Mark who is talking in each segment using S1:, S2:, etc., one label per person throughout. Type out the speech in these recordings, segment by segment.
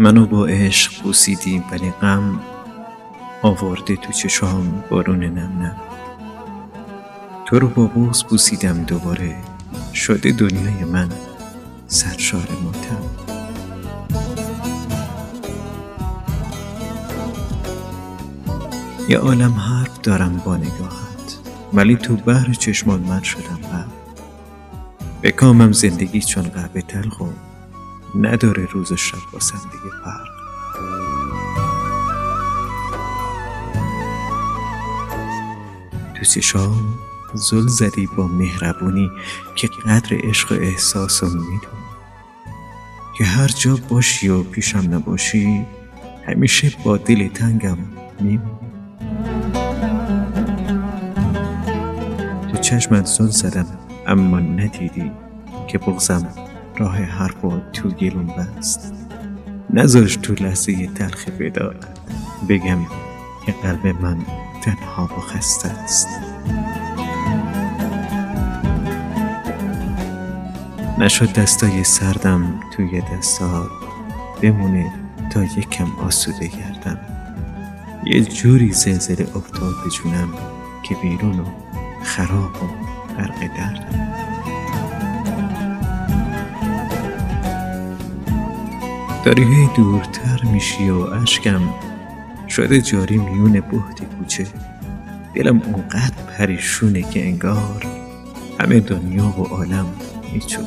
S1: منو با عشق بوسیدی ولی غم آورده تو چشام بارون نم نم. تو رو با بوس بوسیدم دوباره شده دنیای من سرشار ماتم. یه عالم حرف دارم با نگاهت ولی تو بهر چشمان من شدم غم. به کامم زندگی چون قهوه تلخ نداره روز شب باسم دیگه فرق. تو چشام زل زدی با مهربونی که قدر عشق و احساس رو می‌دونی. که هر جا باشی و پیشم نباشی همیشه با دل تنگم میمونی. تو چشمت زل زدم اما ندیدی که بغزم راه حرف و تو گلون بست. نذاش تو لحظه تلخ ودا بگم که قلب من تنها و خسته است. نشد دستای سردم توی دستات بمونه تا یکم آسوده گردم. یه جوری زلزله افتاد به جونم که بیرون خراب و غرق دردم. داری هی دورتر میشی و اشکم. شده جاری میون بهت کوچه. دلم اونقدر پریشونه که انگار همه دنیا و عالم هیچه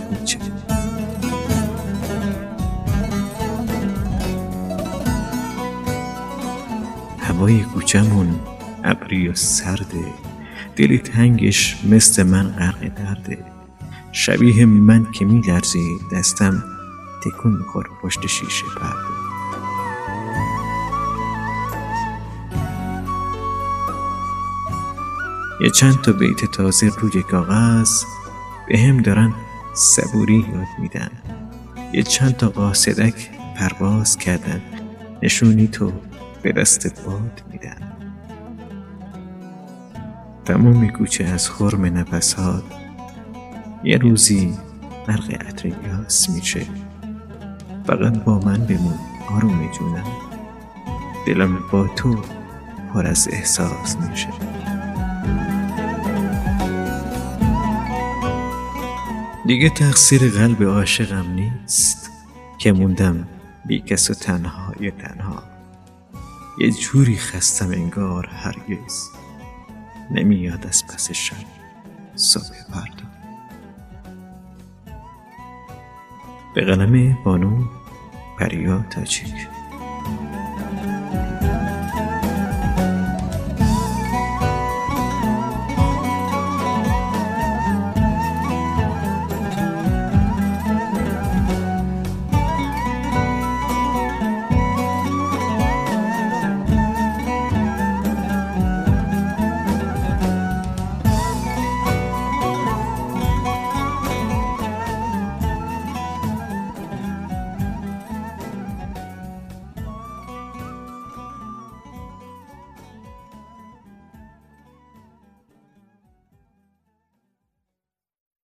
S1: هوای کوچمون ابری و سرده. دل تنگش مثل من غرق درده. شبیه من که میلرزه دستم تکون می‌خوره پشت شیشه پرده یه چند تا بیت تازه روی کاغذ به هم دارن صبوری یاد میدن. یه چند تا قاصدک پرواز کردن. نشونی تو به دست باد میدن. تمام کوچه از خرم نفسات یه روزی غرق عطر یاس میشه. فقط با من بمون آروم جونم. دلم با تو پر از احساس میشه. دیگه تقصیر قلب عاشقم نیست که موندم بی کس و تنها یا تنها. یه جوری خستم انگار هرگز. نمیاد از پس صبح فردا به قلم بانو پریا تاجیک.